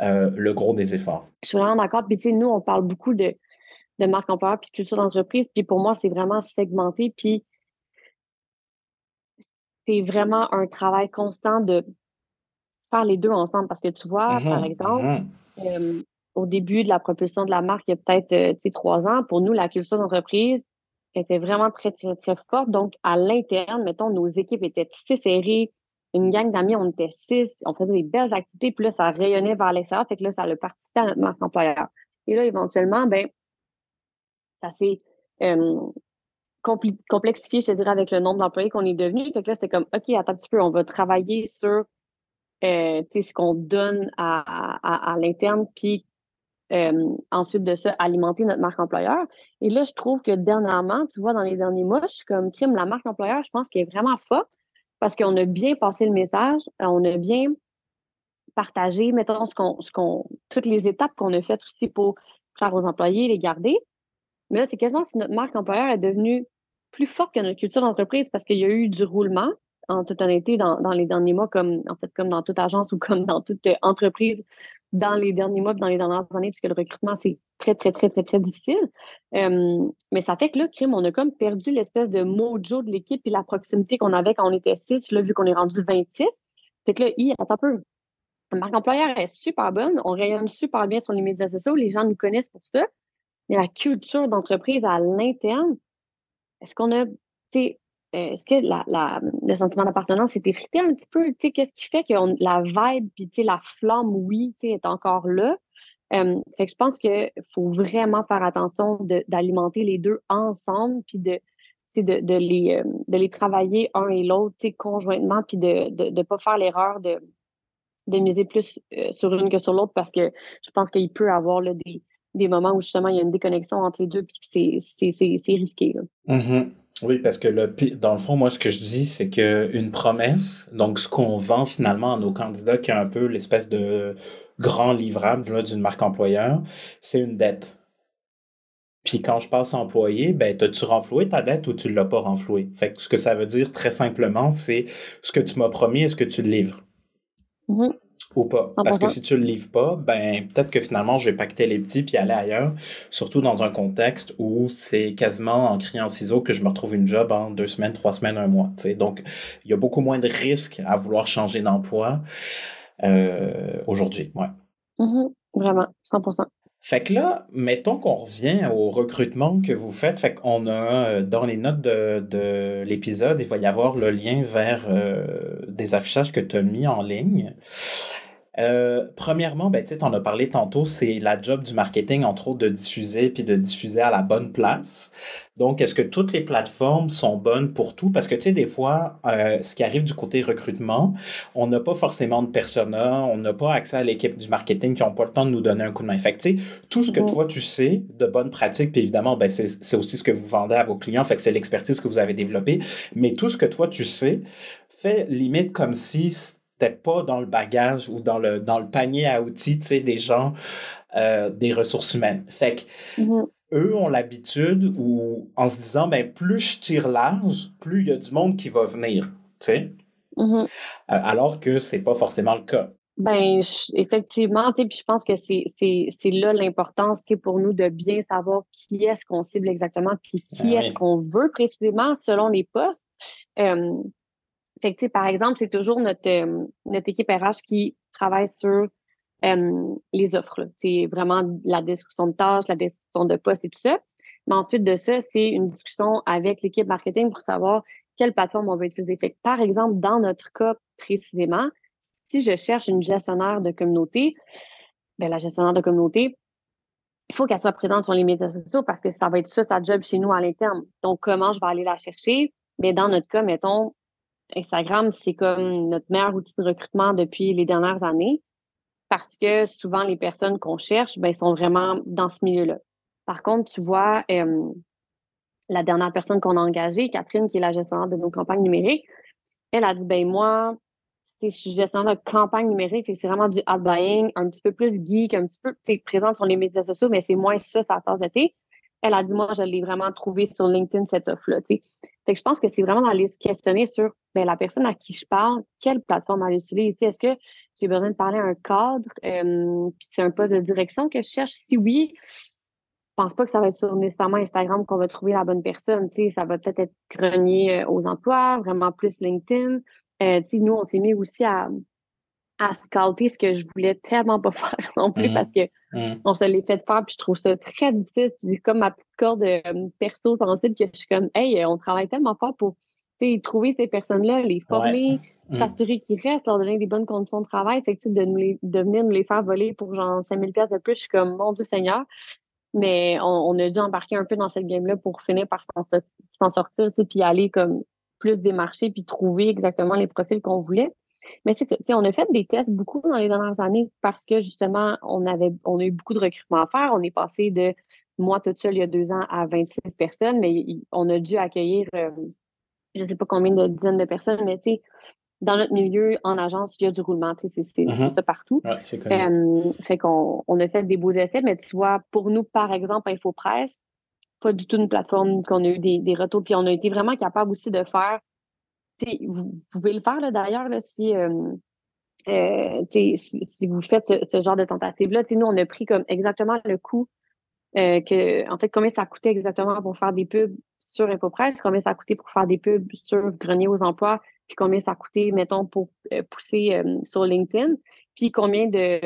euh, le gros des efforts. Je suis vraiment d'accord. Puis, tu sais, nous, on parle beaucoup de, de marque employeur puis culture d'entreprise. Puis, pour moi, c'est vraiment segmenté. Puis, c'est vraiment un travail constant de faire les deux ensemble. Parce que tu vois, par mm-hmm. exemple, mm-hmm. Euh, au début de la propulsion de la marque, il y a peut-être euh, trois ans, pour nous, la culture d'entreprise, était vraiment très, très, très forte. Donc, à l'interne, mettons, nos équipes étaient si serrées. Une gang d'amis, on était six, on faisait des belles activités, puis là, ça rayonnait vers l'extérieur, fait que là, ça a participé à notre marque employeur. Et là, éventuellement, ben, ça s'est complexifié, je te dirais, avec le nombre d'employés qu'on est devenu. Fait que là, c'était comme, OK, attends un petit peu, on va travailler sur euh, ce qu'on donne à, à, à l'interne, puis euh, ensuite de ça, alimenter notre marque employeur. Et là, je trouve que dernièrement, tu vois, dans les derniers mois, je suis comme crime, la marque employeur, je pense qu'elle est vraiment forte parce qu'on a bien passé le message, on a bien partagé, mettons, ce qu'on, ce qu'on, toutes les étapes qu'on a faites aussi pour faire aux employés, les garder. Mais là, c'est quasiment si notre marque employeur est devenue plus forte que notre culture d'entreprise parce qu'il y a eu du roulement, en toute honnêteté, dans, dans les derniers mois, comme en fait, comme dans toute agence ou comme dans toute entreprise dans les derniers mois, dans les dernières années, puisque le recrutement, c'est très, très, très, très, très difficile. Euh, mais ça fait que là, crime, on a comme perdu l'espèce de mojo de l'équipe et la proximité qu'on avait quand on était 6, là, vu qu'on est rendu 26. Fait que là, il attends un peu. La marque employeur est super bonne, on rayonne super bien sur les médias sociaux, les gens nous connaissent pour ça. Mais la culture d'entreprise à l'interne, est-ce qu'on a, tu sais, euh, est-ce que la, la, le sentiment d'appartenance s'est effrité un petit peu? Qu'est-ce qui fait que la vibe, puis la flamme, oui, est encore là? Euh, fait que je pense qu'il faut vraiment faire attention d'alimenter les deux ensemble, puis de, de, de, les, euh, de les travailler un et l'autre conjointement, puis de ne pas faire l'erreur de, de miser plus sur une que sur l'autre, parce que je pense qu'il peut y avoir là, des, des moments où justement il y a une déconnexion entre les deux, puis c'est risqué. Là. Mm-hmm. Oui, parce que le, dans le fond, moi, ce que je dis, c'est qu'une promesse, donc ce qu'on vend finalement à nos candidats, qui est un peu l'espèce de grand livrable d'une marque employeur, c'est une dette. Puis quand je passe employé, ben, t'as-tu renfloué ta dette ou tu l'as pas renfloué? Fait que ce que ça veut dire très simplement, c'est ce que tu m'as promis, est-ce que tu le livres? Mm-hmm ou pas. Parce que si tu le livres pas, ben peut-être que finalement je vais pacter les petits puis aller ailleurs, surtout dans un contexte où c'est quasiment en criant ciseaux que je me retrouve une job en deux semaines, trois semaines, un mois. Donc il y a beaucoup moins de risques à vouloir changer d'emploi euh, aujourd'hui. Ouais. Mm-hmm. Vraiment, 100%. Fait que là, mettons qu'on revient au recrutement que vous faites. Fait qu'on a euh, dans les notes de, l'épisode, il va y avoir le lien vers euh, des affichages que tu as mis en ligne. Euh, premièrement, ben, tu en as parlé tantôt, c'est la job du marketing, entre autres, de diffuser puis de diffuser à la bonne place. Donc, est-ce que toutes les plateformes sont bonnes pour tout? Parce que, tu sais, des fois, euh, ce qui arrive du côté recrutement, on n'a pas forcément de persona, on n'a pas accès à l'équipe du marketing qui n'ont pas le temps de nous donner un coup de main. Fait que, tu sais, tout ce que mm-hmm. toi, tu sais de bonnes pratiques, puis évidemment, ben, c'est aussi ce que vous vendez à vos clients, fait que c'est l'expertise que vous avez développée, mais tout ce que toi, tu sais, fait limite comme si pas dans le bagage ou dans le, dans le panier à outils, des gens, euh, des ressources humaines. Fait que mm-hmm. eux ont l'habitude ou en se disant, ben, plus je tire large, plus il y a du monde qui va venir, tu sais. Mm-hmm. Euh, alors que c'est pas forcément le cas. Ben, effectivement, tu sais, puis je pense que c'est là l'importance, pour nous de bien savoir qui est-ce qu'on cible exactement, puis qui ben est-ce qu'on veut précisément selon les postes. Euh, par exemple, c'est toujours notre, euh, notre équipe RH qui travaille sur euh, les offres. C'est vraiment la discussion de tâches, la discussion de postes et tout ça. Mais ensuite de ça, c'est une discussion avec l'équipe marketing pour savoir quelle plateforme on veut utiliser. Par exemple, dans notre cas précisément, si je cherche une gestionnaire de communauté, ben, la gestionnaire de communauté, il faut qu'elle soit présente sur les médias sociaux parce que ça va être ça sa job chez nous à l'interne. Donc, comment je vais aller la chercher? Mais dans notre cas, mettons, Instagram, c'est comme notre meilleur outil de recrutement depuis les dernières années parce que souvent les personnes qu'on cherche ben, sont vraiment dans ce milieu-là. Par contre, tu vois, la dernière personne qu'on a engagée, Catherine, qui est la gestionnaire de nos campagnes numériques, elle a dit ben moi, je suis gestionnaire de campagne numérique, c'est vraiment du outbuying, un petit peu plus geek, un petit peu présente sur les médias sociaux, mais c'est moins ça, sa tasse de elle a dit, moi, je l'ai vraiment trouvé sur LinkedIn, cette offre-là. Fait que je pense que c'est vraiment d'aller se questionner sur ben, la personne à qui je parle, quelle plateforme elle utilise. Est-ce que j'ai besoin de parler à un cadre, euh, puis c'est un peu de direction que je cherche? Si oui, je pense pas que ça va être sur nécessairement Instagram qu'on va trouver la bonne personne. ça va peut-être être grenier euh, aux emplois, vraiment plus LinkedIn. Euh, nous, on s'est mis aussi à, à scouter ce que je voulais tellement pas faire non plus mmh. parce que mmh. on se l'est fait faire puis je trouve ça très difficile. J'ai comme ma petite corde euh, perso sensible que je suis comme hey, on travaille tellement fort pour trouver ces personnes-là, les former, mmh. s'assurer qu'ils restent, leur donner des bonnes conditions de travail. Fait que, de, nous les, de venir nous les faire voler pour genre 5000 pièces de plus, je suis comme mon Dieu Seigneur. Mais on, a dû embarquer un peu dans cette game-là pour finir par s'en sortir, puis aller comme plus démarcher puis trouver exactement les profils qu'on voulait. Mais c'est on a fait des tests beaucoup dans les dernières années parce que justement, on avait on a eu beaucoup de recrutement à faire. On est passé de moi toute seule il y a deux ans à 26 personnes, mais on a dû accueillir euh, je ne sais pas combien de dizaines de personnes, mais tu sais, dans notre milieu, en agence, il y a du roulement, tu sais, c'est mm-hmm. ça partout. Euh, fait qu'on on a fait des beaux essais, mais tu vois, pour nous, par exemple, InfoPresse, pas du tout une plateforme qu'on a eu des, retours, puis on a été vraiment capable aussi de faire vous, pouvez le faire d'ailleurs si, euh, euh, si, vous faites ce, genre de tentative-là. Nous, on a pris comme exactement le coût euh, que, en fait, combien ça coûtait exactement pour faire des pubs sur InfoPresse, combien ça coûtait pour faire des pubs sur Grenier aux emplois, puis combien ça coûtait, mettons, pour pousser sur LinkedIn, puis combien de,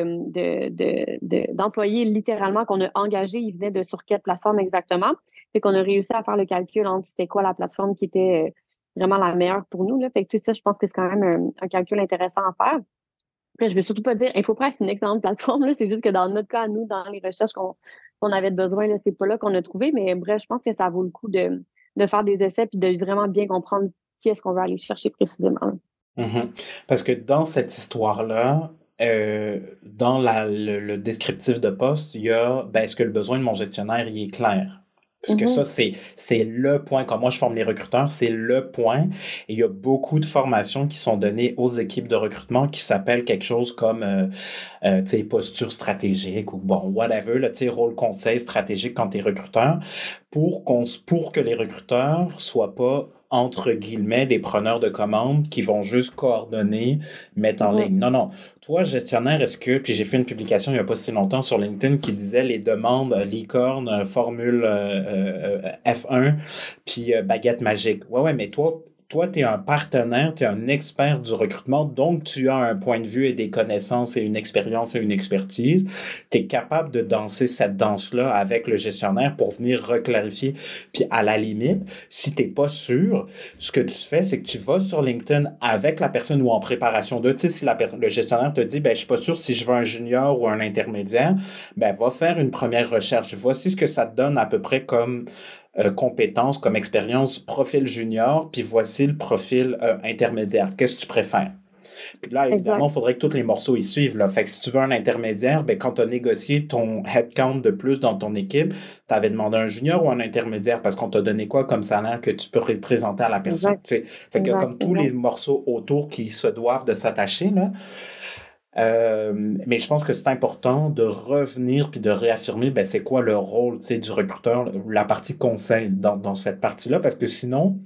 d'employés littéralement qu'on a engagés, ils venaient de sur quelle plateforme exactement? Fait qu'on a réussi à faire le calcul entre c'était quoi la plateforme qui était vraiment la meilleure pour nous. Là. Fait que, ça, je pense que c'est quand même un, calcul intéressant à faire. Puis, je veux surtout pas dire, InfoPress, c'est une excellente plateforme. C'est juste que dans notre cas, nous, dans les recherches qu'on avait besoin, c'est pas là qu'on a trouvé. Mais bref, je pense que ça vaut le coup de, de faire des essais puis de vraiment bien comprendre qui est-ce qu'on va aller chercher précisément. Mm-hmm. Parce que dans cette histoire-là, euh, dans la, le, descriptif de poste, il y a ben, est-ce que le besoin de mon gestionnaire il est clair? Parce que mm-hmm. ça, c'est, le point. Quand moi, je forme les recruteurs, c'est le point. Et il y a beaucoup de formations qui sont données aux équipes de recrutement qui s'appellent quelque chose comme, euh, euh, tu sais, posture stratégique ou bon, whatever, tu sais, rôle conseil stratégique quand tu es recruteur pour, qu'on, pour que les recruteurs soient pas entre guillemets, des preneurs de commandes qui vont juste coordonner, mettre en ligne. Non, non. Toi, gestionnaire, est-ce que, puis j'ai fait une publication il n'y a pas si longtemps sur LinkedIn qui disait les demandes euh, licorne, euh, formule euh, F1, puis baguette magique. Ouais, ouais, mais toi, toi, tu es un partenaire, tu es un expert du recrutement, donc tu as un point de vue et des connaissances et une expérience et une expertise. Tu es capable de danser cette danse-là avec le gestionnaire pour venir reclarifier. Puis à la limite, si tu n'es pas sûr, ce que tu fais, c'est que tu vas sur LinkedIn avec la personne ou en préparation de, tu sais, si le gestionnaire te dit, ben, je suis pas sûr si je veux un junior ou un intermédiaire, ben, va faire une première recherche. Voici ce que ça te donne à peu près comme euh, compétences, comme expérience, profil junior, puis voici le profil euh, intermédiaire. Qu'est-ce que tu préfères? Puis là, évidemment, il faudrait que tous les morceaux y suivent. Là. Fait que si tu veux un intermédiaire, ben, quand tu as négocié ton headcount de plus dans ton équipe, tu avais demandé un junior ou un intermédiaire parce qu'on t'a donné quoi comme salaire que tu peux présenter à la personne. Fait que comme tous les morceaux autour qui se doivent de s'attacher, là. Euh, mais je pense que c'est important de revenir puis de réaffirmer ben, c'est quoi le rôle du recruteur, la partie conseil dans, dans cette partie-là, parce que sinon,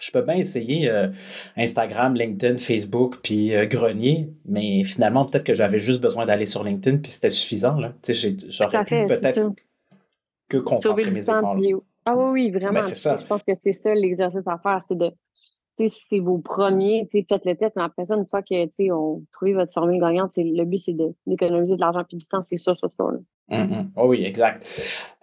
je peux bien essayer euh, Instagram, LinkedIn, Facebook, puis euh, Grenier, mais finalement, peut-être que j'avais juste besoin d'aller sur LinkedIn, puis c'était suffisant. J'aurais pu peut-être que concentrer mes efforts. Ah oui, oui, vraiment. Ben, je pense que c'est ça l'exercice à faire, c'est de c'est vos premiers, faites le test, mais après ça, une fois que on trouve votre formule gagnante, le but, c'est d'économiser de, l'argent et du temps, c'est ça, ça, ça. Mm oui, exact.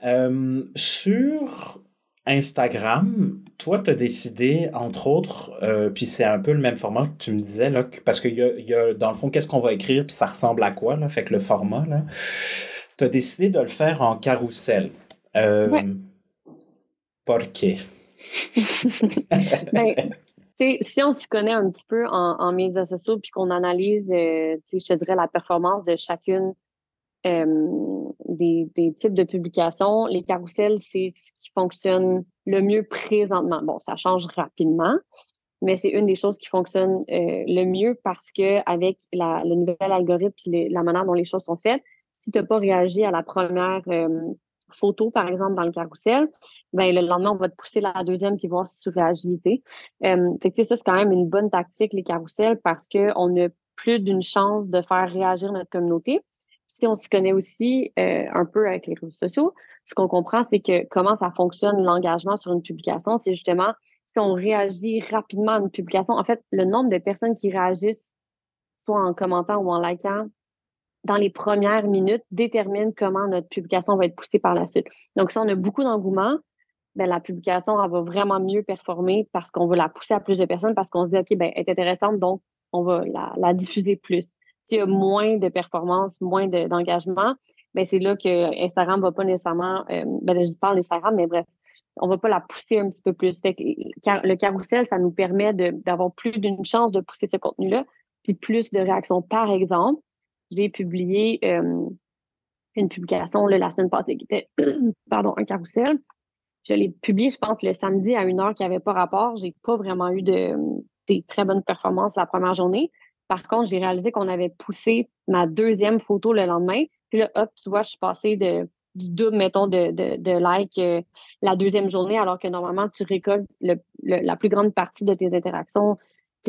Euh, sur Instagram, toi, tu as décidé, entre autres, euh, puis c'est un peu le même format que tu me disais, là, parce qu'il y a, y a, dans le fond, qu'est-ce qu'on va écrire, puis ça ressemble à quoi, là, fait que le format, là? Tu as décidé de le faire en carrousel. Euh, ouais. Pourquoi? ben, si on s'y connaît un petit peu en, médias sociaux puis qu'on analyse, euh, je te dirais, la performance de chacune des, types de publications, les carousels, c'est ce qui fonctionne le mieux présentement. Bon, ça change rapidement, mais c'est une des choses qui fonctionne euh, le mieux parce que avec le nouvel algorithme et la manière dont les choses sont faites, si tu n'as pas réagi à la première photo, par exemple, dans le carrousel, ben, le lendemain, on va te pousser la deuxième qui voir si tu réagis. Euh, fait ça, c'est quand même une bonne tactique, les carousels, parce qu'on a plus d'une chance de faire réagir notre communauté. si on s'y connaît aussi euh, un peu avec les réseaux sociaux, ce qu'on comprend, c'est que comment ça fonctionne l'engagement sur une publication, c'est justement si on réagit rapidement à une publication. En fait, le nombre de personnes qui réagissent, soit en commentant ou en likant, dans les premières minutes détermine comment notre publication va être poussée par la suite. Donc, si on a beaucoup d'engouement, ben, la publication elle va vraiment mieux performer parce qu'on va la pousser à plus de personnes, parce qu'on se dit, OK, ben, elle est intéressante, donc on va la, diffuser plus. S'il y a moins de performance, moins d'engagement, ben, c'est là que Instagram ne va pas nécessairement, euh, ben, je parle d'Instagram, mais bref, on va pas la pousser un petit peu plus. Fait que le carrousel, ça nous permet d'avoir plus d'une chance de pousser ce contenu-là, puis plus de réactions. Par exemple, j'ai publié euh, une publication la semaine passée qui était pardon, un carrousel. Je l'ai publié, je pense, le samedi à une heure qui n'avait pas rapport. J'ai pas vraiment eu de, des très bonnes performances la première journée. Par contre, j'ai réalisé qu'on avait poussé ma deuxième photo le lendemain. Puis là, hop, tu vois, je suis passée de, du double, mettons, de, de, like euh, la deuxième journée, alors que normalement, tu récoltes la plus grande partie de tes interactions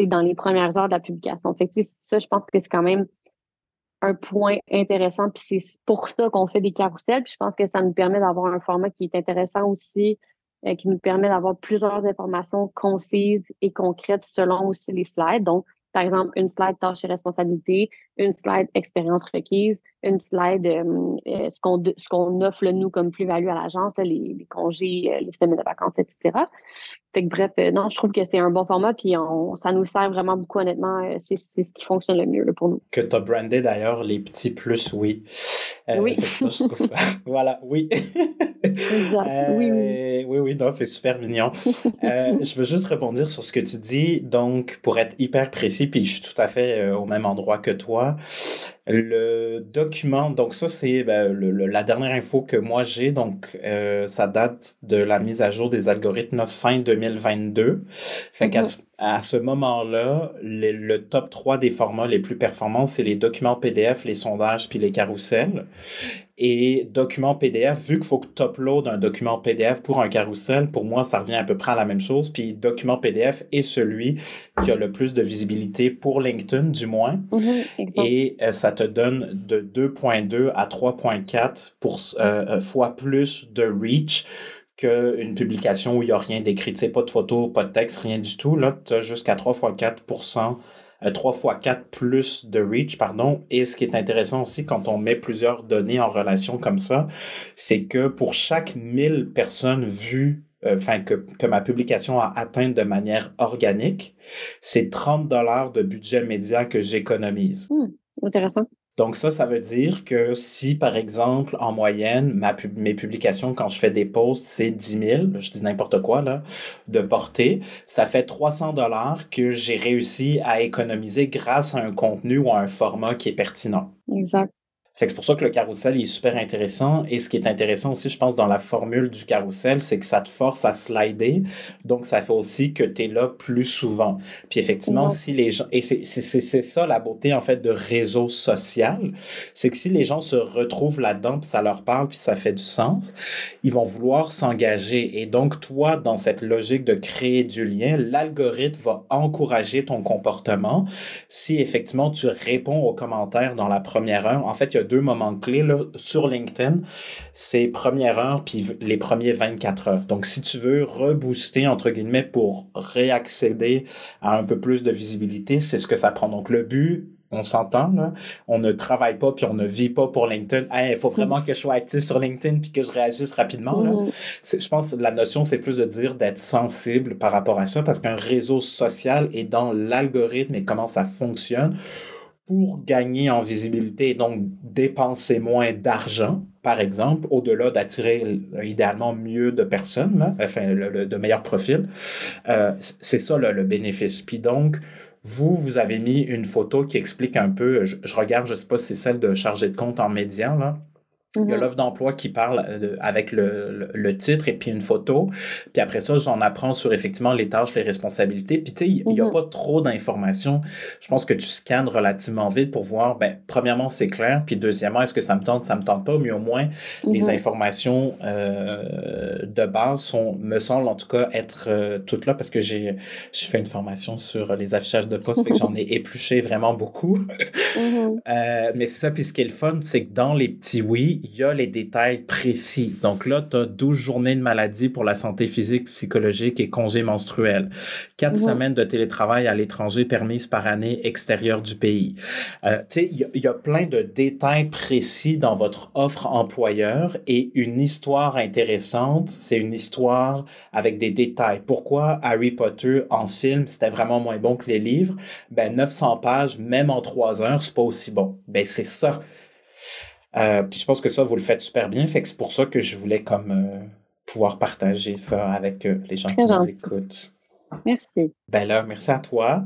dans les premières heures de la publication. Fait que, ça, je pense que c'est quand même un point intéressant. Puis c'est pour ça qu'on fait des carousels. Puis je pense que ça nous permet d'avoir un format qui est intéressant aussi, euh, qui nous permet d'avoir plusieurs informations concises et concrètes selon aussi les slides. Donc, par exemple, une slide tâche et responsabilité, une slide expérience requise, une slide euh, euh, ce qu'on ce qu'on offre nous comme plus-value à l'agence, les, congés, les semaines de vacances, etc. Fait que, bref, non, je trouve que c'est un bon format, puis on, ça nous sert vraiment beaucoup, honnêtement. c'est ce qui fonctionne le mieux pour nous. Que tu as brandé d'ailleurs les petits plus, oui. oui. Ça, je trouve ça. voilà, oui. oui, oui. Oui, oui, non, c'est super mignon. je veux juste rebondir sur ce que tu dis. Donc, pour être hyper précis, puis je suis tout à fait au même endroit que toi, le document, donc ça c'est ben, la dernière info que moi j'ai, donc euh, ça date de la mise à jour des algorithmes fin 2022. Fait qu'à mm-hmm. à ce moment-là, le, top 3 des formats les plus performants, c'est les documents PDF, les sondages puis les carousels. Et document PDF, vu qu'il faut que tu uploades un document PDF pour un carrousel, pour moi, ça revient à peu près à la même chose. Puis document PDF est celui qui a le plus de visibilité pour LinkedIn, du moins. Mm-hmm, et euh, ça te donne de 2.2 à 3.4 pour euh, euh, fois plus de reach qu'une publication où il n'y a rien d'écrit, pas de photo, pas de texte, rien du tout. Là, tu as jusqu'à 3 fois 4 3 fois 4 plus de reach, pardon. Et ce qui est intéressant aussi quand on met plusieurs données en relation comme ça, c'est que pour chaque 1000 personnes vues euh, enfin que, que, ma publication a atteint de manière organique, c'est 30 dollars de budget média que j'économise. Hmm, intéressant. Donc ça, ça veut dire que si, par exemple, en moyenne, ma mes publications, quand je fais des posts, c'est 10 000, je dis n'importe quoi, là, de portée, ça fait 300 dollars que j'ai réussi à économiser grâce à un contenu ou à un format qui est pertinent. Exact. Fait c'est pour ça que le carrousel est super intéressant. Et ce qui est intéressant aussi, je pense, dans la formule du carrousel, c'est que ça te force à slider. Donc, ça fait aussi que tu es là plus souvent. Puis effectivement, si les gens... Et c'est ça la beauté, en fait, de réseau social. C'est que si les gens se retrouvent là-dedans, puis ça leur parle, puis ça fait du sens, ils vont vouloir s'engager. Et donc, toi, dans cette logique de créer du lien, l'algorithme va encourager ton comportement. Si effectivement, tu réponds aux commentaires dans la première heure, en fait, il y a deux moments clés là, sur LinkedIn. C'est première heure puis les premiers 24 heures. Donc, si tu veux rebooster, entre guillemets, pour réaccéder à un peu plus de visibilité, c'est ce que ça prend. Donc, le but, on s'entend, là. On ne travaille pas puis on ne vit pas pour LinkedIn. Il faut vraiment que je sois actif sur LinkedIn puis que je réagisse rapidement, là. Mm-hmm. Je pense que la notion, c'est plus de dire d'être sensible par rapport à ça parce qu'un réseau social est dans l'algorithme et comment ça fonctionne pour gagner en visibilité donc dépenser moins d'argent, par exemple, au-delà d'attirer idéalement mieux de personnes, enfin, de meilleurs profils, euh, c'est ça le bénéfice. Puis donc, vous, vous avez mis une photo qui explique un peu, je, regarde, je sais pas si c'est celle de chargé de compte en médias, là, il y a mhm. l'offre d'emploi qui parle euh, avec le, le, titre et puis une photo. Puis après ça, j'en apprends sur effectivement les tâches, les responsabilités. Puis tu sais, il n'y a mhm. pas trop d'informations. Je pense que tu scannes relativement vite pour voir, ben, premièrement, c'est clair. Puis deuxièmement, est-ce que ça me tente, ça me tente pas? Mais au moins, les mhm. informations euh, de base sont, me semblent en tout cas être euh, toutes là parce que j'ai fait une formation sur les affichages de poste. fait que j'en ai épluché vraiment beaucoup. euh, mais c'est ça. Puis ce qui est le fun, c'est que dans les petits oui, il y a les détails précis. Donc là, tu as 12 journées de maladie pour la santé physique, psychologique et congé menstruel. Quatre semaines de télétravail à l'étranger permises par année extérieure du pays. Euh, tu sais, il y, a plein de détails précis dans votre offre employeur et une histoire intéressante, c'est une histoire avec des détails. Pourquoi Harry Potter en film, c'était vraiment moins bon que les livres? Ben, 900 pages, même en trois heures, c'est pas aussi bon. Ben, c'est ça euh, puis je pense que ça, vous le faites super bien. Fait que c'est pour ça que je voulais comme euh, pouvoir partager ça avec euh, les gens qui nous écoutent. Merci. Ben là, merci à toi.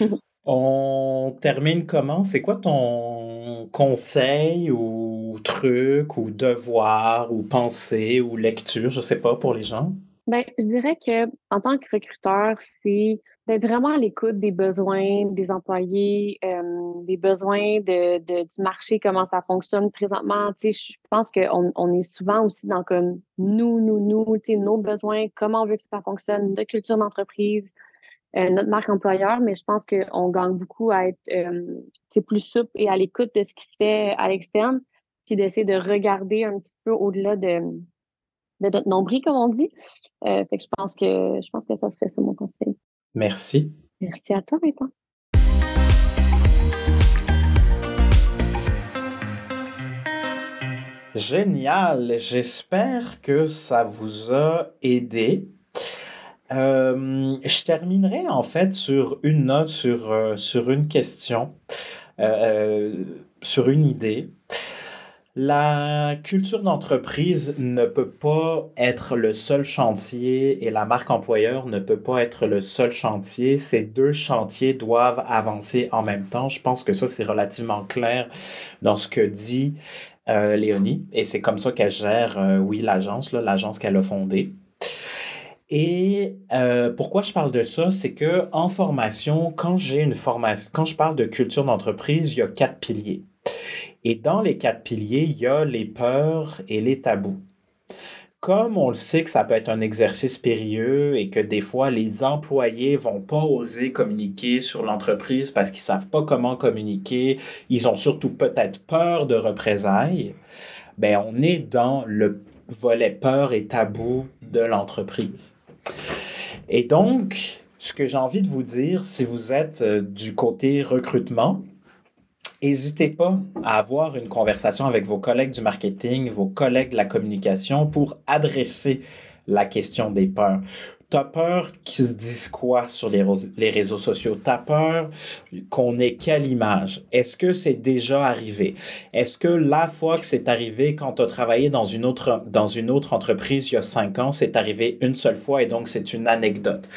On termine comment? C'est quoi ton conseil ou truc ou devoir ou pensée ou lecture, je sais pas, pour les gens? Ben, je dirais que en tant que recruteur, c'est d'être vraiment à l'écoute des besoins des employés, euh, des besoins de, de, du marché, comment ça fonctionne présentement. Tu sais, je pense qu'on on est souvent aussi dans comme nous, nous, nous, tu sais, nos besoins, comment on veut que ça fonctionne, notre culture d'entreprise, euh, notre marque employeur, mais je pense qu'on gagne beaucoup à être euh, plus souple et à l'écoute de ce qui se fait à l'externe, puis d'essayer de regarder un petit peu au-delà de, de notre nombril, comme on dit. Euh, fait que je pense que je pense que ça serait ça mon conseil. Merci. Merci à toi, Vincent. Génial. J'espère que ça vous a aidé. Euh, je terminerai en fait sur une note, sur, euh, sur une question, euh, sur une idée. La culture d'entreprise ne peut pas être le seul chantier et la marque employeur ne peut pas être le seul chantier. Ces deux chantiers doivent avancer en même temps. Je pense que ça, c'est relativement clair dans ce que dit euh, Léonie. Et c'est comme ça qu'elle gère, euh, oui, l'agence, l'agence qu'elle a fondée. Et euh, pourquoi je parle de ça, c'est que en formation, quand j'ai une formation, quand je parle de culture d'entreprise, il y a quatre piliers. Et dans les quatre piliers, il y a les peurs et les tabous. Comme on le sait que ça peut être un exercice périlleux et que des fois les employés vont pas oser communiquer sur l'entreprise parce qu'ils savent pas comment communiquer, ils ont surtout peut-être peur de représailles, ben on est dans le volet peur et tabou de l'entreprise. Et donc, ce que j'ai envie de vous dire, si vous êtes euh, du côté recrutement, n'hésitez pas à avoir une conversation avec vos collègues du marketing, vos collègues de la communication pour adresser la question des peurs. T'as peur qu'ils se disent quoi sur les, réseaux sociaux? T'as peur qu'on ait quelle image? Est-ce que c'est déjà arrivé? Est-ce que la fois que c'est arrivé quand tu as travaillé dans une, autre, dans une autre entreprise il y a cinq ans, c'est arrivé une seule fois et donc c'est une anecdote?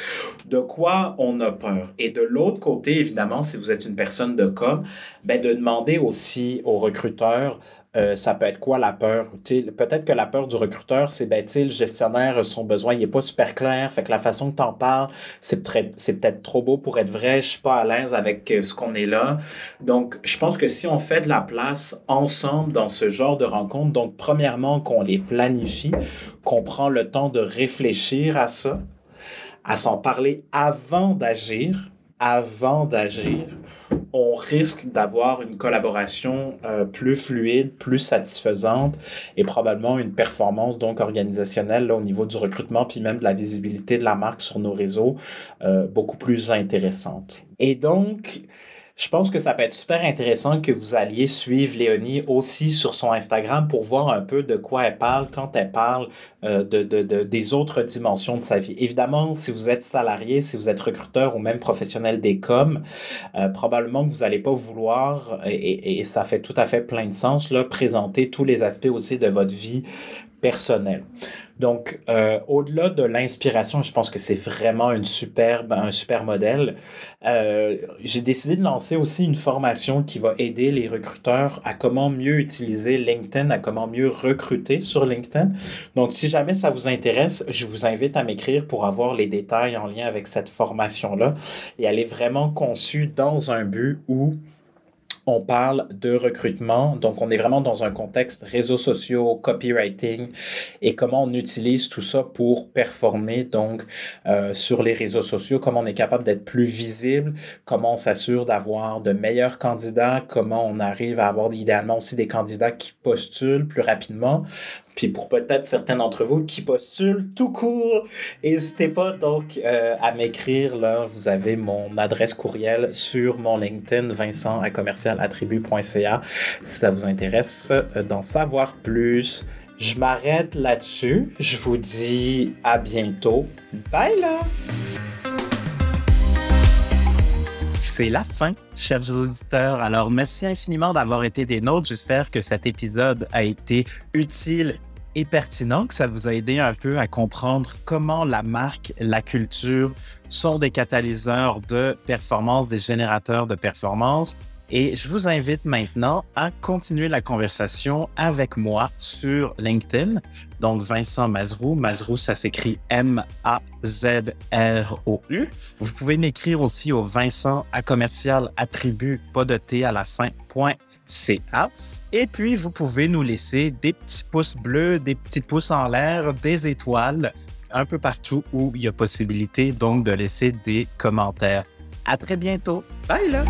De quoi on a peur? Et de l'autre côté, évidemment, si vous êtes une personne de com, ben de demander aussi aux recruteurs euh, ça peut être quoi la peur? Peut-être que la peur du recruteur, c'est ben, le gestionnaire, son besoin, il n'est pas super clair. Fait que la façon que tu en parles, c'est peut-être trop beau pour être vrai. Je suis pas à l'aise avec euh, ce qu'on est là. Donc, je pense que si on fait de la place ensemble dans ce genre de rencontres, donc premièrement qu'on les planifie, qu'on prend le temps de réfléchir à ça, à s'en parler avant d'agir, avant d'agir, on risque d'avoir une collaboration euh, plus fluide, plus satisfaisante et probablement une performance donc organisationnelle au niveau du recrutement puis même de la visibilité de la marque sur nos réseaux euh, beaucoup plus intéressante. Et donc, je pense que ça peut être super intéressant que vous alliez suivre Léonie aussi sur son Instagram pour voir un peu de quoi elle parle quand elle parle euh, de, des autres dimensions de sa vie. Évidemment, si vous êtes salarié, si vous êtes recruteur ou même professionnel des coms, euh, probablement que vous n'allez pas vouloir, et, et, ça fait tout à fait plein de sens, là, présenter tous les aspects aussi de votre vie personnelle. Donc, euh, au-delà de l'inspiration, je pense que c'est vraiment une superbe, un super modèle. Euh, j'ai décidé de lancer aussi une formation qui va aider les recruteurs à comment mieux utiliser LinkedIn, à comment mieux recruter sur LinkedIn. Donc, si jamais ça vous intéresse, je vous invite à m'écrire pour avoir les détails en lien avec cette formation-là. Et elle est vraiment conçue dans un but où on parle de recrutement. Donc, on est vraiment dans un contexte réseaux sociaux, copywriting et comment on utilise tout ça pour performer donc euh, sur les réseaux sociaux, comment on est capable d'être plus visible, comment on s'assure d'avoir de meilleurs candidats, comment on arrive à avoir idéalement aussi des candidats qui postulent plus rapidement. Puis pour peut-être certains d'entre vous qui postulent tout court, n'hésitez pas donc euh, à m'écrire. Là, vous avez mon adresse courriel sur mon LinkedIn, Vincent à commercialattribut.ca, si ça vous intéresse euh, d'en savoir plus. Je m'arrête là-dessus. Je vous dis à bientôt. Bye là! c'est la fin, chers auditeurs. Alors, merci infiniment d'avoir été des nôtres. J'espère que cet épisode a été utile et pertinent, que ça vous a aidé un peu à comprendre comment la marque, la culture sont des catalyseurs de performance, des générateurs de performance. Et je vous invite maintenant à continuer la conversation avec moi sur LinkedIn. Donc, Vincent Mazrou. Mazrou, ça s'écrit M-A-Z-R-O-U. Vous pouvez m'écrire aussi au Vincent à commercial attribut, pas de T à la fin, House. Et puis, vous pouvez nous laisser des petits pouces bleus, des petits pouces en l'air, des étoiles, un peu partout où il y a possibilité donc de laisser des commentaires. À très bientôt. Bye là!